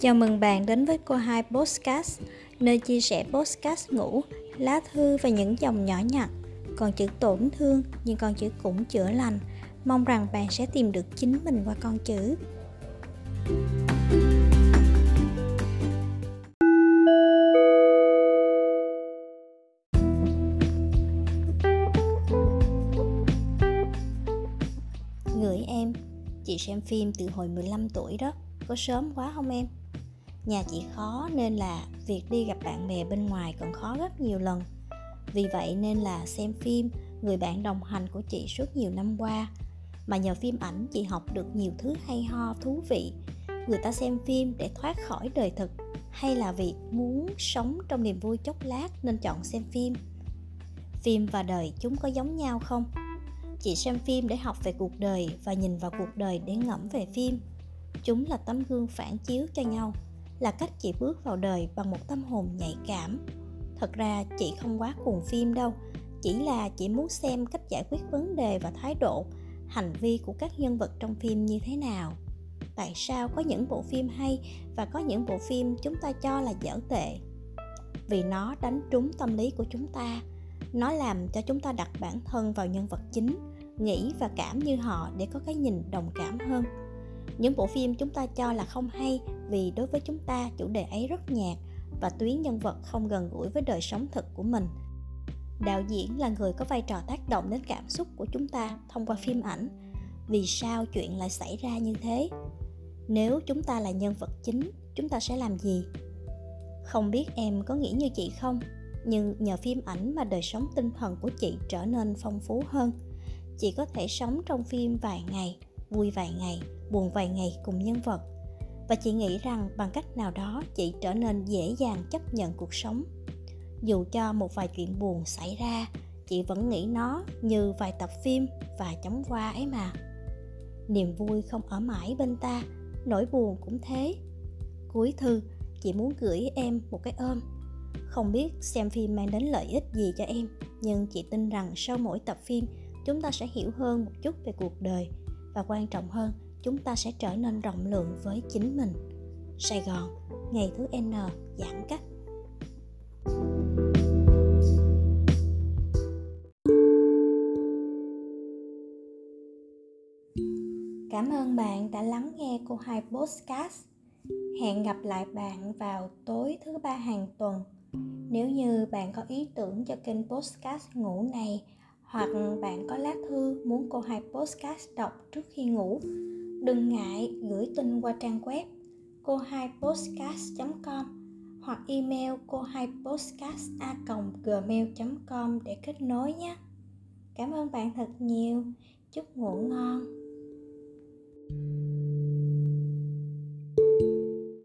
Chào mừng bạn đến với cô hai Postcast, nơi chia sẻ postcast ngủ, lá thư và những dòng nhỏ nhặt. Còn chữ tổn thương nhưng con chữ cũng chữa lành. Mong rằng bạn sẽ tìm được chính mình qua con chữ. Gửi em, chị xem phim từ hồi 15 tuổi đó, có sớm quá không em? Nhà chị khó nên là việc đi gặp bạn bè bên ngoài còn khó gấp nhiều lần. Vì vậy nên là xem phim, người bạn đồng hành của chị suốt nhiều năm qua. Mà nhờ phim ảnh chị học được nhiều thứ hay ho, thú vị. Người ta xem phim để thoát khỏi đời thực hay là vì muốn sống trong niềm vui chốc lát nên chọn xem phim. Phim và đời chúng có giống nhau không? Chị xem phim để học về cuộc đời và nhìn vào cuộc đời để ngẫm về phim. Chúng là tấm gương phản chiếu cho nhau là cách chị bước vào đời bằng một tâm hồn nhạy cảm. Thật ra, chị không quá cuồng phim đâu, chỉ là chị muốn xem cách giải quyết vấn đề và thái độ, hành vi của các nhân vật trong phim như thế nào. Tại sao có những bộ phim hay và có những bộ phim chúng ta cho là dở tệ? Vì nó đánh trúng tâm lý của chúng ta. Nó làm cho chúng ta đặt bản thân vào nhân vật chính, nghĩ và cảm như họ để có cái nhìn đồng cảm hơn những bộ phim chúng ta cho là không hay vì đối với chúng ta, chủ đề ấy rất nhạt và tuyến nhân vật không gần gũi với đời sống thực của mình. Đạo diễn là người có vai trò tác động đến cảm xúc của chúng ta thông qua phim ảnh. Vì sao chuyện lại xảy ra như thế? Nếu chúng ta là nhân vật chính, chúng ta sẽ làm gì? Không biết em có nghĩ như chị không, nhưng nhờ phim ảnh mà đời sống tinh thần của chị trở nên phong phú hơn. Chị có thể sống trong phim vài ngày vui vài ngày, buồn vài ngày cùng nhân vật. Và chị nghĩ rằng bằng cách nào đó chị trở nên dễ dàng chấp nhận cuộc sống. Dù cho một vài chuyện buồn xảy ra, chị vẫn nghĩ nó như vài tập phim và chóng qua ấy mà. Niềm vui không ở mãi bên ta, nỗi buồn cũng thế. Cuối thư, chị muốn gửi em một cái ôm. Không biết xem phim mang đến lợi ích gì cho em, nhưng chị tin rằng sau mỗi tập phim, chúng ta sẽ hiểu hơn một chút về cuộc đời và quan trọng hơn, chúng ta sẽ trở nên rộng lượng với chính mình sài gòn, ngày thứ n, giãn cách Cảm ơn bạn đã lắng nghe cô hai podcast. Hẹn gặp lại bạn vào tối thứ ba hàng tuần. Nếu như bạn có ý tưởng cho kênh podcast ngủ này hoặc bạn có lá thư muốn cô hai podcast đọc trước khi ngủ, đừng ngại gửi tin qua trang web cô hai Podcast.com hoặc email cô hai Podcast a gmail com để kết nối nhé. Cảm ơn bạn thật nhiều. Chúc ngủ ngon.